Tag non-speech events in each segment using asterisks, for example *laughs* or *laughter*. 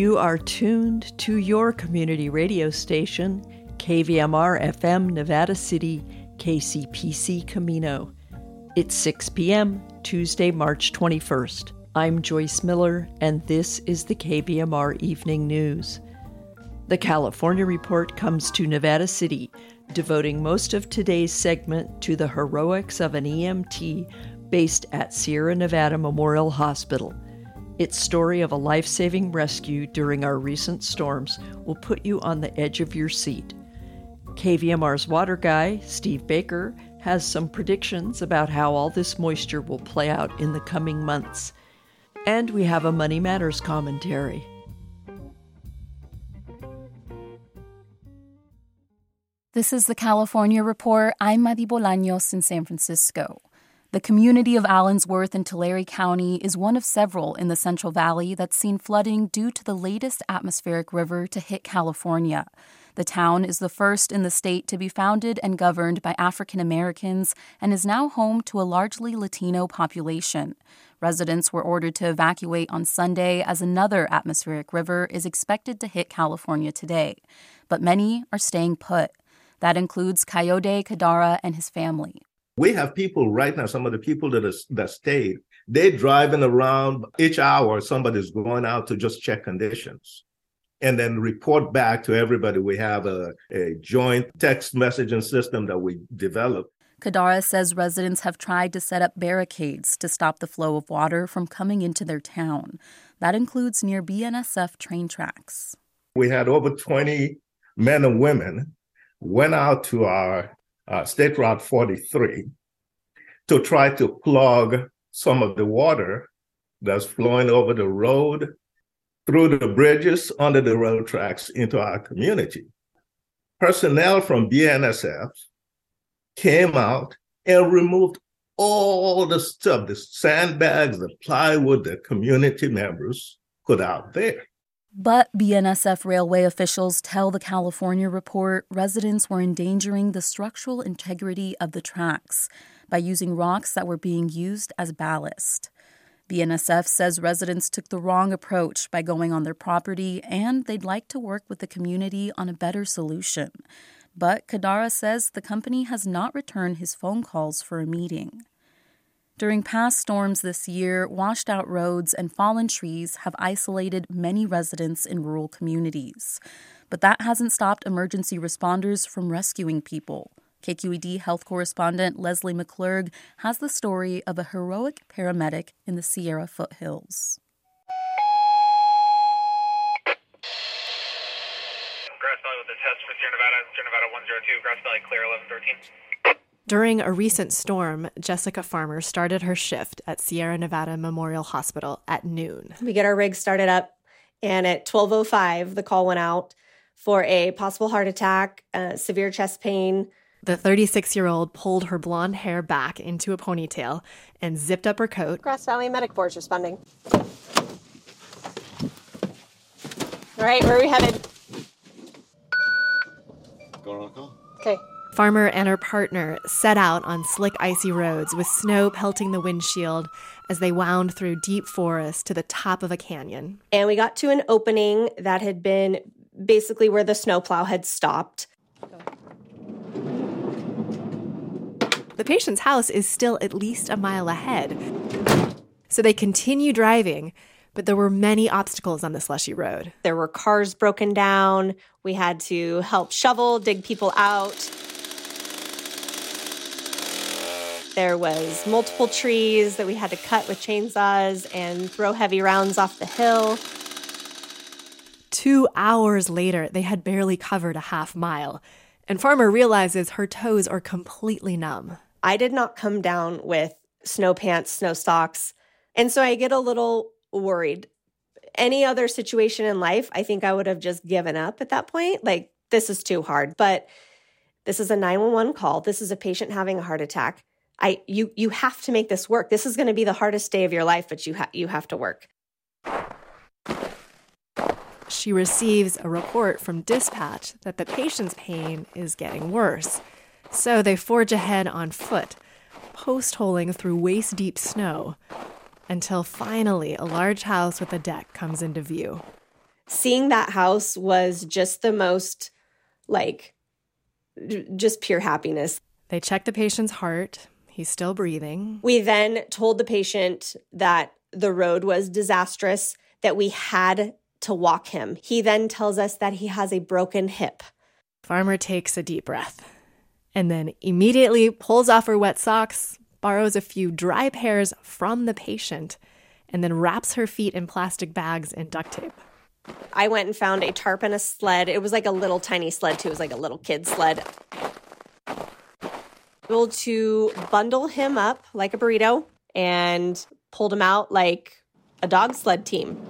You are tuned to your community radio station, KVMR FM Nevada City, KCPC Camino. It's 6 p.m., Tuesday, March 21st. I'm Joyce Miller, and this is the KVMR Evening News. The California Report comes to Nevada City, devoting most of today's segment to the heroics of an EMT based at Sierra Nevada Memorial Hospital. Its story of a life saving rescue during our recent storms will put you on the edge of your seat. KVMR's water guy, Steve Baker, has some predictions about how all this moisture will play out in the coming months. And we have a Money Matters commentary. This is the California Report. I'm Madi Bolaños in San Francisco. The community of Allensworth in Tulare County is one of several in the Central Valley that's seen flooding due to the latest atmospheric river to hit California. The town is the first in the state to be founded and governed by African Americans and is now home to a largely Latino population. Residents were ordered to evacuate on Sunday as another atmospheric river is expected to hit California today. But many are staying put. That includes Kayode Kadara and his family. We have people right now, some of the people that, are, that stayed, they're driving around each hour, somebody's going out to just check conditions and then report back to everybody. We have a, a joint text messaging system that we developed. Kadara says residents have tried to set up barricades to stop the flow of water from coming into their town. That includes near BNSF train tracks. We had over 20 men and women went out to our uh, State Route 43 to try to plug some of the water that's flowing over the road, through the bridges, under the rail tracks into our community. Personnel from BNSF came out and removed all the stuff, the sandbags, the plywood the community members put out there. But BNSF railway officials tell the California report residents were endangering the structural integrity of the tracks by using rocks that were being used as ballast. BNSF says residents took the wrong approach by going on their property and they'd like to work with the community on a better solution. But Kadara says the company has not returned his phone calls for a meeting. During past storms this year, washed out roads and fallen trees have isolated many residents in rural communities. But that hasn't stopped emergency responders from rescuing people. KQED health correspondent Leslie McClurg has the story of a heroic paramedic in the Sierra foothills. Grass Valley with a test for Sierra Nevada, Sierra Nevada 102, Grass Valley clear 1113. During a recent storm, Jessica Farmer started her shift at Sierra Nevada Memorial Hospital at noon. We get our rig started up, and at 12:05, the call went out for a possible heart attack, uh, severe chest pain. The 36 year old pulled her blonde hair back into a ponytail and zipped up her coat. Grass Valley Medic Force responding. All right, where are we headed? Going on a call. Okay. Farmer and her partner set out on slick, icy roads with snow pelting the windshield as they wound through deep forest to the top of a canyon. And we got to an opening that had been basically where the snowplow had stopped. The patient's house is still at least a mile ahead. So they continue driving, but there were many obstacles on the slushy road. There were cars broken down. We had to help shovel, dig people out. There was multiple trees that we had to cut with chainsaws and throw heavy rounds off the hill. Two hours later, they had barely covered a half mile, and Farmer realizes her toes are completely numb. I did not come down with snow pants, snow socks, and so I get a little worried. Any other situation in life, I think I would have just given up at that point. Like, this is too hard. But this is a 911 call. This is a patient having a heart attack. I you you have to make this work. This is going to be the hardest day of your life, but you ha- you have to work. She receives a report from dispatch that the patient's pain is getting worse. So they forge ahead on foot, post holing through waist deep snow, until finally a large house with a deck comes into view. Seeing that house was just the most like just pure happiness. They checked the patient's heart. He's still breathing. We then told the patient that the road was disastrous, that we had to walk him. He then tells us that he has a broken hip. Farmer takes a deep breath and then immediately pulls off her wet socks, borrows a few dry pairs from the patient, and then wraps her feet in plastic bags and duct tape. I went and found a tarp and a sled. It was like a little tiny sled, too. It was like a little kid sled. Able to bundle him up like a burrito and pulled him out like a dog sled team.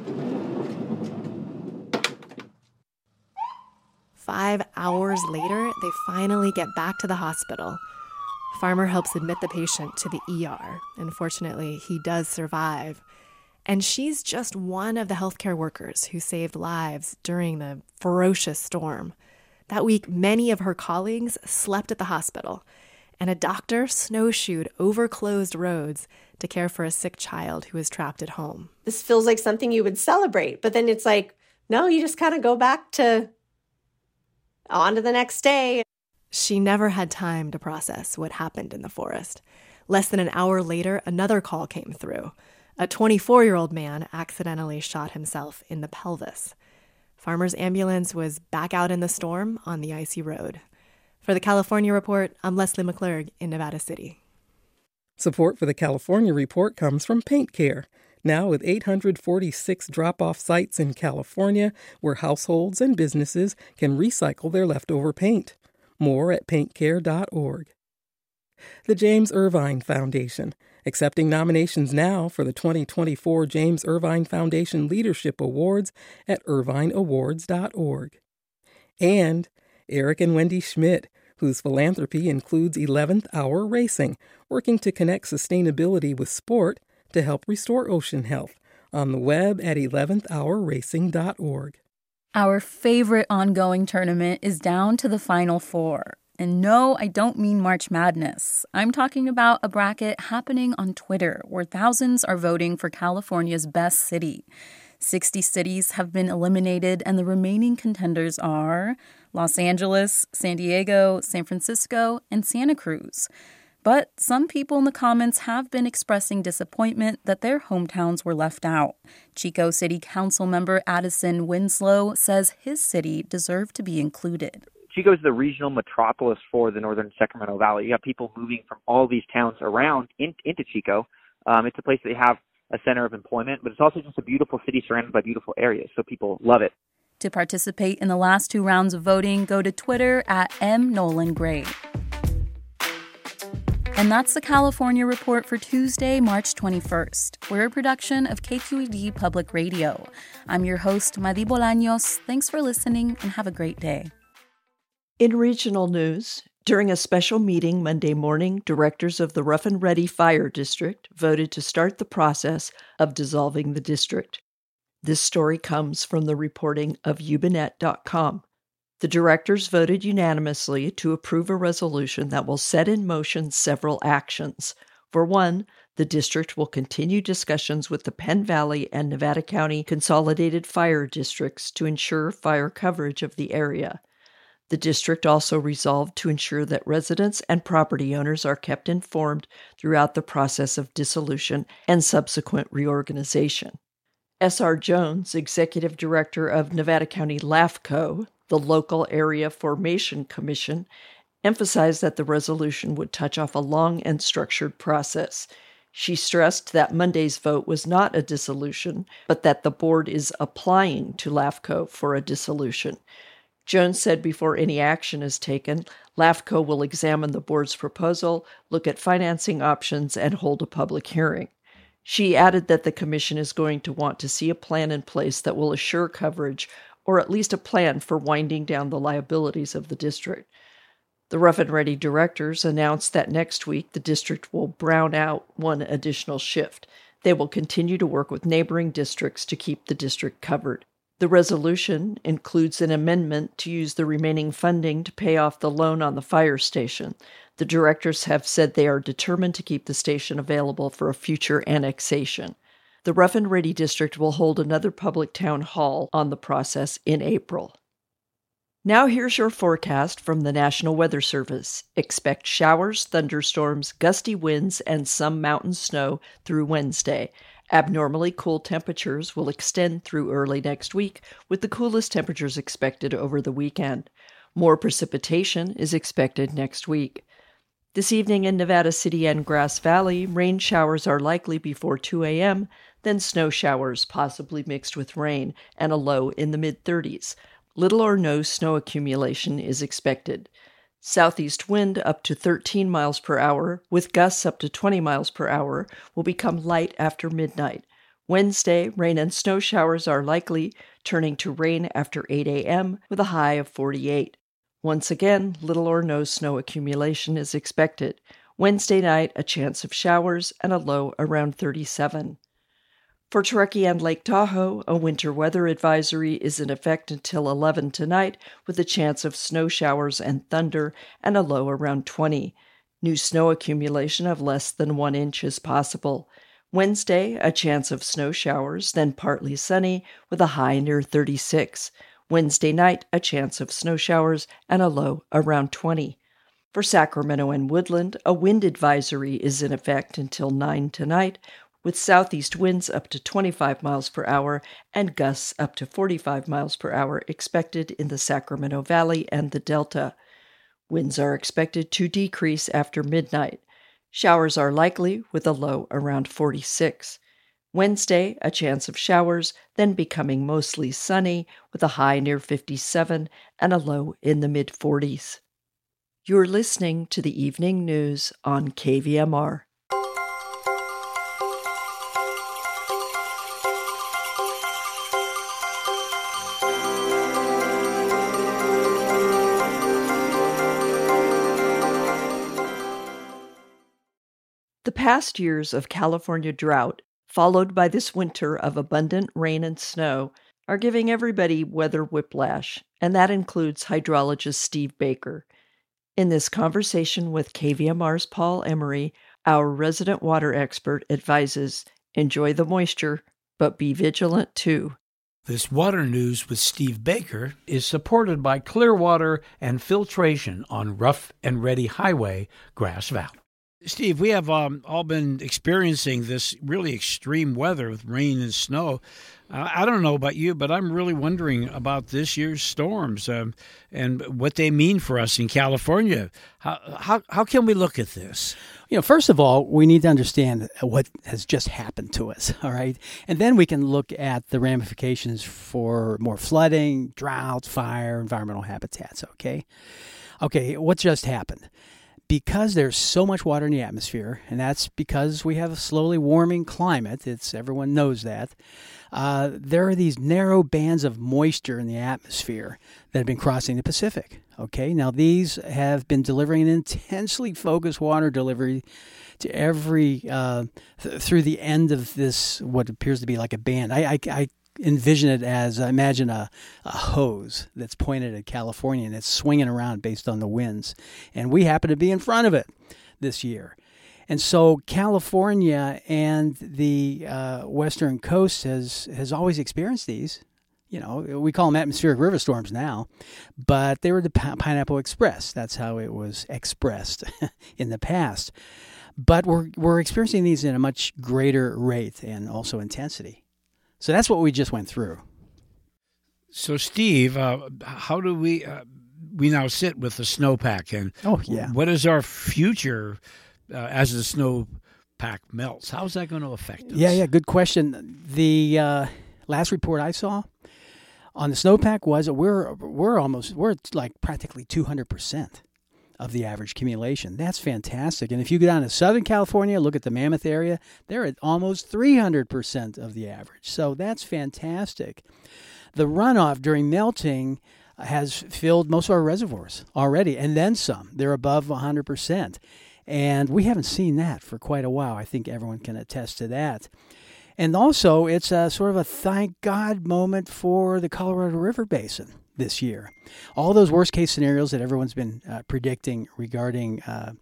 Five hours later, they finally get back to the hospital. Farmer helps admit the patient to the ER. Unfortunately, he does survive. And she's just one of the healthcare workers who saved lives during the ferocious storm. That week, many of her colleagues slept at the hospital, and a doctor snowshoed over closed roads to care for a sick child who was trapped at home. This feels like something you would celebrate, but then it's like, no, you just kind of go back to on to the next day. She never had time to process what happened in the forest. Less than an hour later, another call came through. A 24 year old man accidentally shot himself in the pelvis. Farmer's ambulance was back out in the storm on the icy road. For the California Report, I'm Leslie McClurg in Nevada City. Support for the California Report comes from Paint Care now with 846 drop off sites in California where households and businesses can recycle their leftover paint. More at paintcare.org. The James Irvine Foundation, accepting nominations now for the 2024 James Irvine Foundation Leadership Awards at irvineawards.org. And Eric and Wendy Schmidt, whose philanthropy includes 11th Hour Racing, working to connect sustainability with sport to help restore ocean health on the web at 11thhourracing.org. Our favorite ongoing tournament is down to the final four. And no, I don't mean March Madness. I'm talking about a bracket happening on Twitter where thousands are voting for California's best city. 60 cities have been eliminated, and the remaining contenders are Los Angeles, San Diego, San Francisco, and Santa Cruz. But some people in the comments have been expressing disappointment that their hometowns were left out. Chico City Council member Addison Winslow says his city deserved to be included. Chico is the regional metropolis for the northern Sacramento Valley. You have people moving from all these towns around in, into Chico. Um, it's a place they have a center of employment, but it's also just a beautiful city surrounded by beautiful areas, so people love it. To participate in the last two rounds of voting, go to Twitter at M. Nolan Gray. And that's the California Report for Tuesday, March 21st. We're a production of KQED Public Radio. I'm your host, Madi Bolaños. Thanks for listening and have a great day. In regional news, during a special meeting Monday morning, directors of the Rough and Ready Fire District voted to start the process of dissolving the district. This story comes from the reporting of yubanet.com. The directors voted unanimously to approve a resolution that will set in motion several actions. For one, the district will continue discussions with the Penn Valley and Nevada County Consolidated Fire Districts to ensure fire coverage of the area. The district also resolved to ensure that residents and property owners are kept informed throughout the process of dissolution and subsequent reorganization. S.R. Jones, executive director of Nevada County LAFCO, the Local Area Formation Commission, emphasized that the resolution would touch off a long and structured process. She stressed that Monday's vote was not a dissolution, but that the board is applying to LAFCO for a dissolution. Jones said before any action is taken, LAFCO will examine the board's proposal, look at financing options, and hold a public hearing. She added that the commission is going to want to see a plan in place that will assure coverage or at least a plan for winding down the liabilities of the district. The Rough and Ready directors announced that next week the district will brown out one additional shift. They will continue to work with neighboring districts to keep the district covered. The resolution includes an amendment to use the remaining funding to pay off the loan on the fire station. The directors have said they are determined to keep the station available for a future annexation. The Rough and Ready District will hold another public town hall on the process in April. Now, here's your forecast from the National Weather Service. Expect showers, thunderstorms, gusty winds, and some mountain snow through Wednesday. Abnormally cool temperatures will extend through early next week, with the coolest temperatures expected over the weekend. More precipitation is expected next week. This evening in Nevada City and Grass Valley, rain showers are likely before 2 a.m., then snow showers, possibly mixed with rain, and a low in the mid 30s. Little or no snow accumulation is expected. Southeast wind up to 13 miles per hour, with gusts up to 20 miles per hour, will become light after midnight. Wednesday, rain and snow showers are likely, turning to rain after 8 a.m., with a high of 48. Once again, little or no snow accumulation is expected. Wednesday night, a chance of showers and a low around 37. For Truckee and Lake Tahoe, a winter weather advisory is in effect until 11 tonight, with a chance of snow showers and thunder and a low around 20. New snow accumulation of less than one inch is possible. Wednesday, a chance of snow showers, then partly sunny, with a high near 36. Wednesday night, a chance of snow showers and a low around 20. For Sacramento and Woodland, a wind advisory is in effect until 9 tonight, with southeast winds up to 25 miles per hour and gusts up to 45 miles per hour expected in the Sacramento Valley and the Delta. Winds are expected to decrease after midnight. Showers are likely with a low around 46. Wednesday, a chance of showers, then becoming mostly sunny with a high near 57 and a low in the mid 40s. You're listening to the evening news on KVMR. Past years of California drought followed by this winter of abundant rain and snow, are giving everybody weather whiplash, and that includes hydrologist Steve Baker. In this conversation with KVMR's Paul Emery, our resident water expert advises enjoy the moisture, but be vigilant too. This water news with Steve Baker is supported by Clearwater and Filtration on Rough and Ready Highway, Grass Valley. Steve, we have um, all been experiencing this really extreme weather with rain and snow. Uh, I don't know about you, but I'm really wondering about this year's storms um, and what they mean for us in California. How, how, how can we look at this? You know, first of all, we need to understand what has just happened to us, all right? And then we can look at the ramifications for more flooding, drought, fire, environmental habitats, okay? Okay, what just happened? Because there's so much water in the atmosphere, and that's because we have a slowly warming climate. It's everyone knows that. Uh, there are these narrow bands of moisture in the atmosphere that have been crossing the Pacific. Okay, now these have been delivering an intensely focused water delivery to every uh, th- through the end of this what appears to be like a band. I, I, I envision it as imagine a, a hose that's pointed at California and it's swinging around based on the winds. And we happen to be in front of it this year. And so California and the uh, western coast has, has always experienced these. You know, we call them atmospheric river storms now, but they were the Pineapple Express. That's how it was expressed *laughs* in the past. But we're, we're experiencing these in a much greater rate and also intensity. So that's what we just went through. So, Steve, uh, how do we uh, we now sit with the snowpack, and oh yeah, what is our future uh, as the snowpack melts? How is that going to affect us? Yeah, yeah, good question. The uh, last report I saw on the snowpack was we're we're almost we're like practically two hundred percent of the average accumulation. That's fantastic. And if you go down to Southern California, look at the Mammoth area, they're at almost 300% of the average. So that's fantastic. The runoff during melting has filled most of our reservoirs already, and then some. They're above 100%. And we haven't seen that for quite a while. I think everyone can attest to that. And also, it's a sort of a thank God moment for the Colorado River Basin. This year. All those worst case scenarios that everyone's been uh, predicting regarding uh,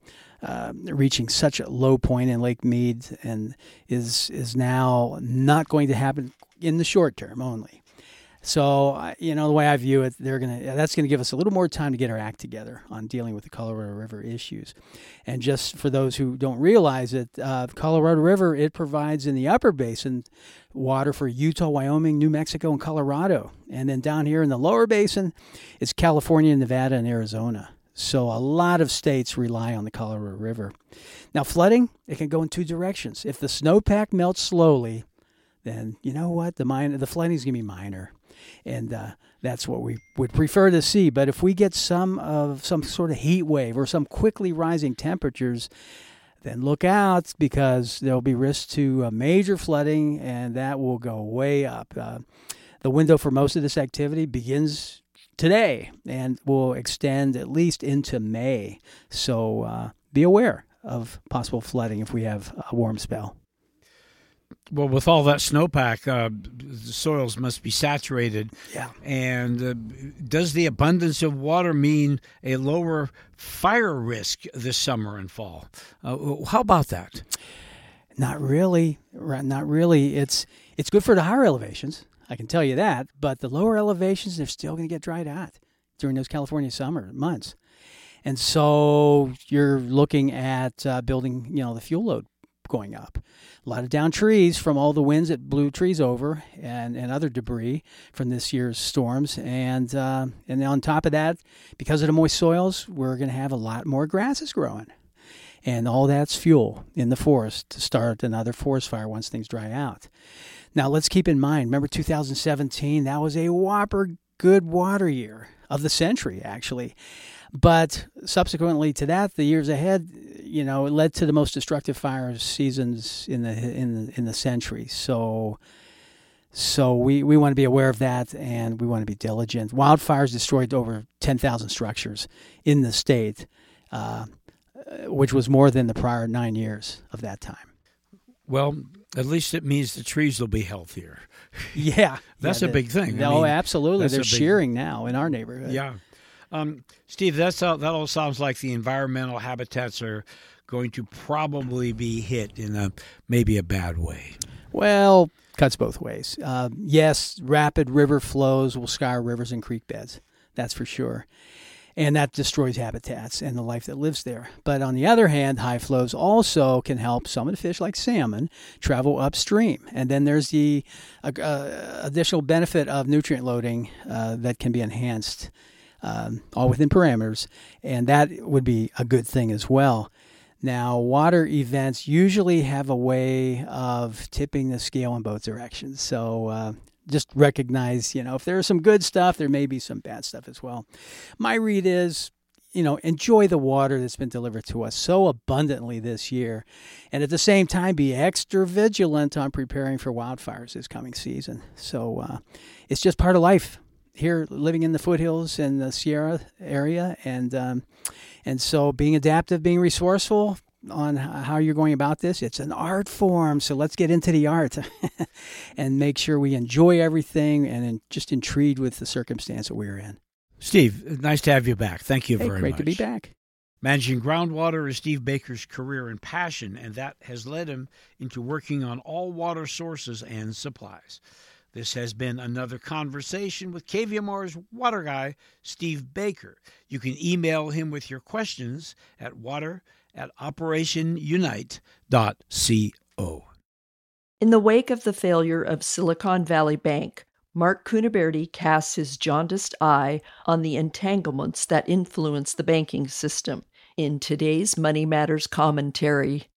uh, reaching such a low point in Lake Mead and is is now not going to happen in the short term only. So, you know, the way I view it, they're to that's to give us a little more time to get our act together on dealing with the Colorado River issues. And just for those who don't realize it, uh, Colorado River it provides in the upper basin water for Utah, Wyoming, New Mexico, and Colorado. And then down here in the lower basin, it's California, Nevada, and Arizona. So a lot of states rely on the Colorado River. Now, flooding it can go in two directions. If the snowpack melts slowly, then you know what the the flooding is to be minor and uh, that's what we would prefer to see. But if we get some of some sort of heat wave or some quickly rising temperatures, then look out because there'll be risk to uh, major flooding, and that will go way up. Uh, the window for most of this activity begins today and will extend at least into May. So uh, be aware of possible flooding if we have a warm spell. Well, with all that snowpack, uh, the soils must be saturated. Yeah. And uh, does the abundance of water mean a lower fire risk this summer and fall? Uh, how about that? Not really. Not really. It's it's good for the higher elevations. I can tell you that. But the lower elevations, they're still going to get dried out during those California summer months. And so you're looking at uh, building, you know, the fuel load going up. A lot of down trees from all the winds that blew trees over and, and other debris from this year's storms. And, uh, and on top of that, because of the moist soils, we're going to have a lot more grasses growing. And all that's fuel in the forest to start another forest fire once things dry out. Now, let's keep in mind remember 2017, that was a whopper good water year of the century, actually. But subsequently to that, the years ahead, you know, it led to the most destructive fire seasons in the in the, in the century. So, so we, we want to be aware of that, and we want to be diligent. Wildfires destroyed over ten thousand structures in the state, uh, which was more than the prior nine years of that time. Well, at least it means the trees will be healthier. Yeah, *laughs* that's yeah, a big thing. No, I mean, absolutely. They're shearing now in our neighborhood. Yeah. Um, Steve, that's all, that all sounds like the environmental habitats are going to probably be hit in a maybe a bad way. Well, cuts both ways. Uh, yes, rapid river flows will scour rivers and creek beds. That's for sure. And that destroys habitats and the life that lives there. But on the other hand, high flows also can help some of the fish, like salmon, travel upstream. And then there's the uh, uh additional benefit of nutrient loading uh, that can be enhanced um, all within parameters, and that would be a good thing as well. Now, water events usually have a way of tipping the scale in both directions. So uh, just recognize, you know, if there's some good stuff, there may be some bad stuff as well. My read is, you know, enjoy the water that's been delivered to us so abundantly this year. And at the same time, be extra vigilant on preparing for wildfires this coming season. So uh, it's just part of life here living in the foothills in the Sierra area, and um, and so being adaptive, being resourceful on how you're going about this. It's an art form, so let's get into the art *laughs* and make sure we enjoy everything and just intrigued with the circumstance that we're in. Steve, nice to have you back. Thank you hey, very great much. Great to be back. Managing groundwater is Steve Baker's career and passion, and that has led him into working on all water sources and supplies. This has been another conversation with KVMR's water guy, Steve Baker. You can email him with your questions at water at operationunite.co. In the wake of the failure of Silicon Valley Bank, Mark Cuniberti casts his jaundiced eye on the entanglements that influence the banking system in today's Money Matters commentary.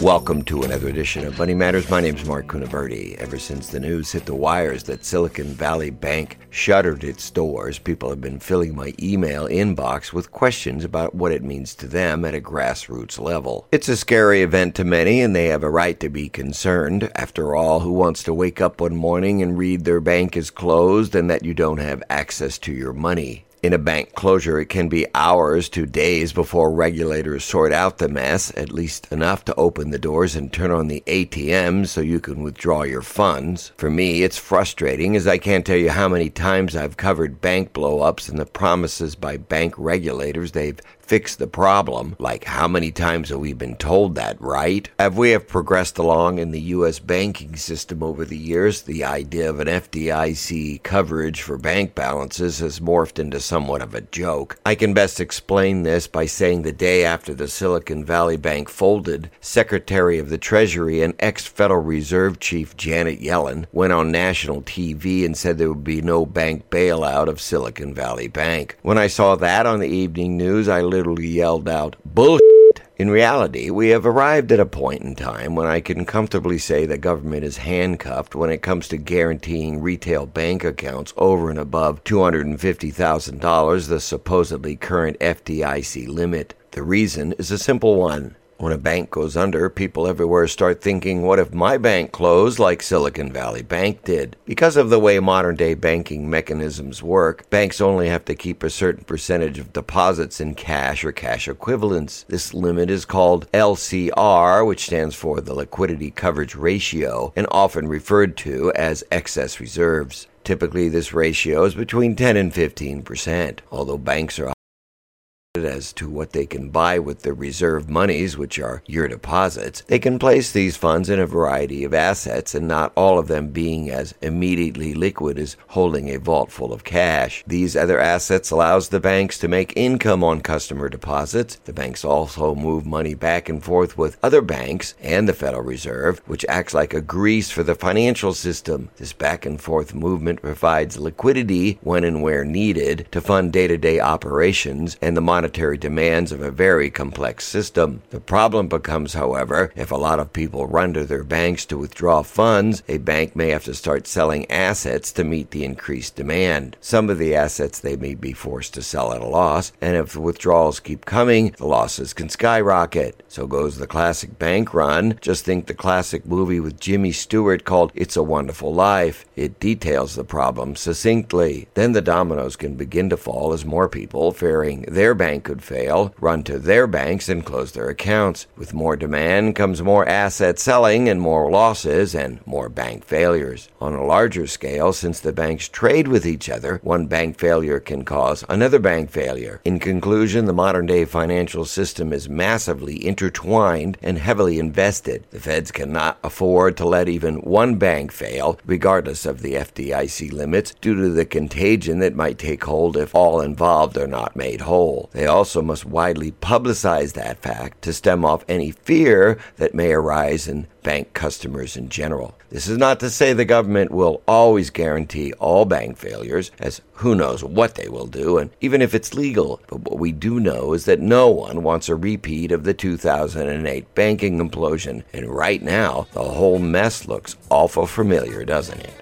Welcome to another edition of Money Matters. My name is Mark Cuniberti. Ever since the news hit the wires that Silicon Valley Bank shuttered its doors, people have been filling my email inbox with questions about what it means to them at a grassroots level. It's a scary event to many, and they have a right to be concerned. After all, who wants to wake up one morning and read their bank is closed and that you don't have access to your money? In a bank closure, it can be hours to days before regulators sort out the mess, at least enough to open the doors and turn on the ATM so you can withdraw your funds. For me, it's frustrating as I can't tell you how many times I've covered bank blowups and the promises by bank regulators they've fix the problem. Like, how many times have we been told that, right? Have we have progressed along in the U.S. banking system over the years? The idea of an FDIC coverage for bank balances has morphed into somewhat of a joke. I can best explain this by saying the day after the Silicon Valley Bank folded, Secretary of the Treasury and ex Federal Reserve Chief Janet Yellen went on national TV and said there would be no bank bailout of Silicon Valley Bank. When I saw that on the evening news, I literally literally yelled out, Bullshit! In reality, we have arrived at a point in time when I can comfortably say the government is handcuffed when it comes to guaranteeing retail bank accounts over and above $250,000, the supposedly current FDIC limit. The reason is a simple one. When a bank goes under, people everywhere start thinking, what if my bank closed like Silicon Valley Bank did? Because of the way modern day banking mechanisms work, banks only have to keep a certain percentage of deposits in cash or cash equivalents. This limit is called LCR, which stands for the Liquidity Coverage Ratio, and often referred to as excess reserves. Typically, this ratio is between 10 and 15 percent. Although banks are as to what they can buy with the reserve monies, which are your deposits. They can place these funds in a variety of assets, and not all of them being as immediately liquid as holding a vault full of cash. These other assets allows the banks to make income on customer deposits. The banks also move money back and forth with other banks and the Federal Reserve, which acts like a grease for the financial system. This back and forth movement provides liquidity when and where needed to fund day-to-day operations and the monetary demands of a very complex system. The problem becomes, however, if a lot of people run to their banks to withdraw funds, a bank may have to start selling assets to meet the increased demand. Some of the assets they may be forced to sell at a loss, and if withdrawals keep coming, the losses can skyrocket. So goes the classic bank run. Just think the classic movie with Jimmy Stewart called It's a Wonderful Life. It details the problem succinctly. Then the dominoes can begin to fall as more people, fearing their bank could fail, run to their banks and close their accounts. With more demand comes more asset selling and more losses and more bank failures. On a larger scale, since the banks trade with each other, one bank failure can cause another bank failure. In conclusion, the modern day financial system is massively intertwined and heavily invested. The feds cannot afford to let even one bank fail, regardless of the FDIC limits, due to the contagion that might take hold if all involved are not made whole. They also must widely publicize that fact to stem off any fear that may arise in bank customers in general. This is not to say the government will always guarantee all bank failures, as who knows what they will do, and even if it's legal. But what we do know is that no one wants a repeat of the 2008 banking implosion, and right now, the whole mess looks awful familiar, doesn't it?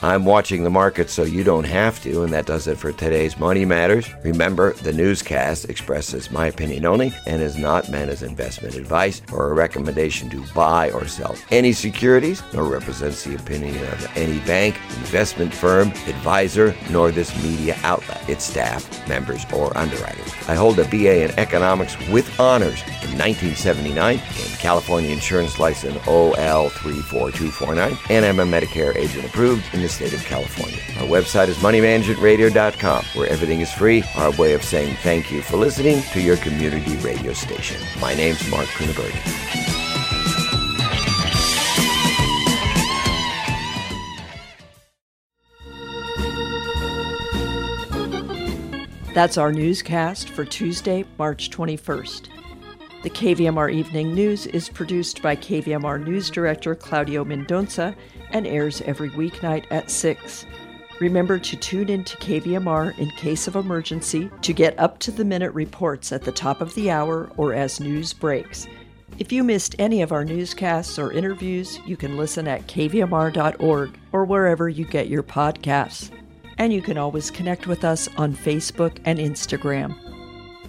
I'm watching the market so you don't have to, and that does it for today's Money Matters. Remember, the newscast expresses my opinion only and is not meant as investment advice or a recommendation to buy or sell any securities, nor represents the opinion of any bank, investment firm, advisor, nor this media outlet, its staff, members, or underwriters. I hold a BA in economics with honors in 1979 and California insurance license OL34249, and I'm a Medicare agent approved in the the state of California. Our website is moneymanagementradio.com, where everything is free, our way of saying thank you for listening to your community radio station. My name's Mark Cuniberti. That's our newscast for Tuesday, March 21st. The KVMR Evening News is produced by KVMR News Director Claudio Mendonça and airs every weeknight at 6. Remember to tune in to KVMR in case of emergency to get up to the minute reports at the top of the hour or as news breaks. If you missed any of our newscasts or interviews, you can listen at kvmr.org or wherever you get your podcasts. And you can always connect with us on Facebook and Instagram.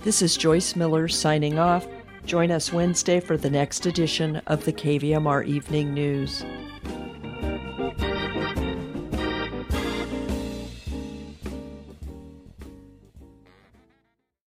This is Joyce Miller signing off. Join us Wednesday for the next edition of the KVMR Evening News.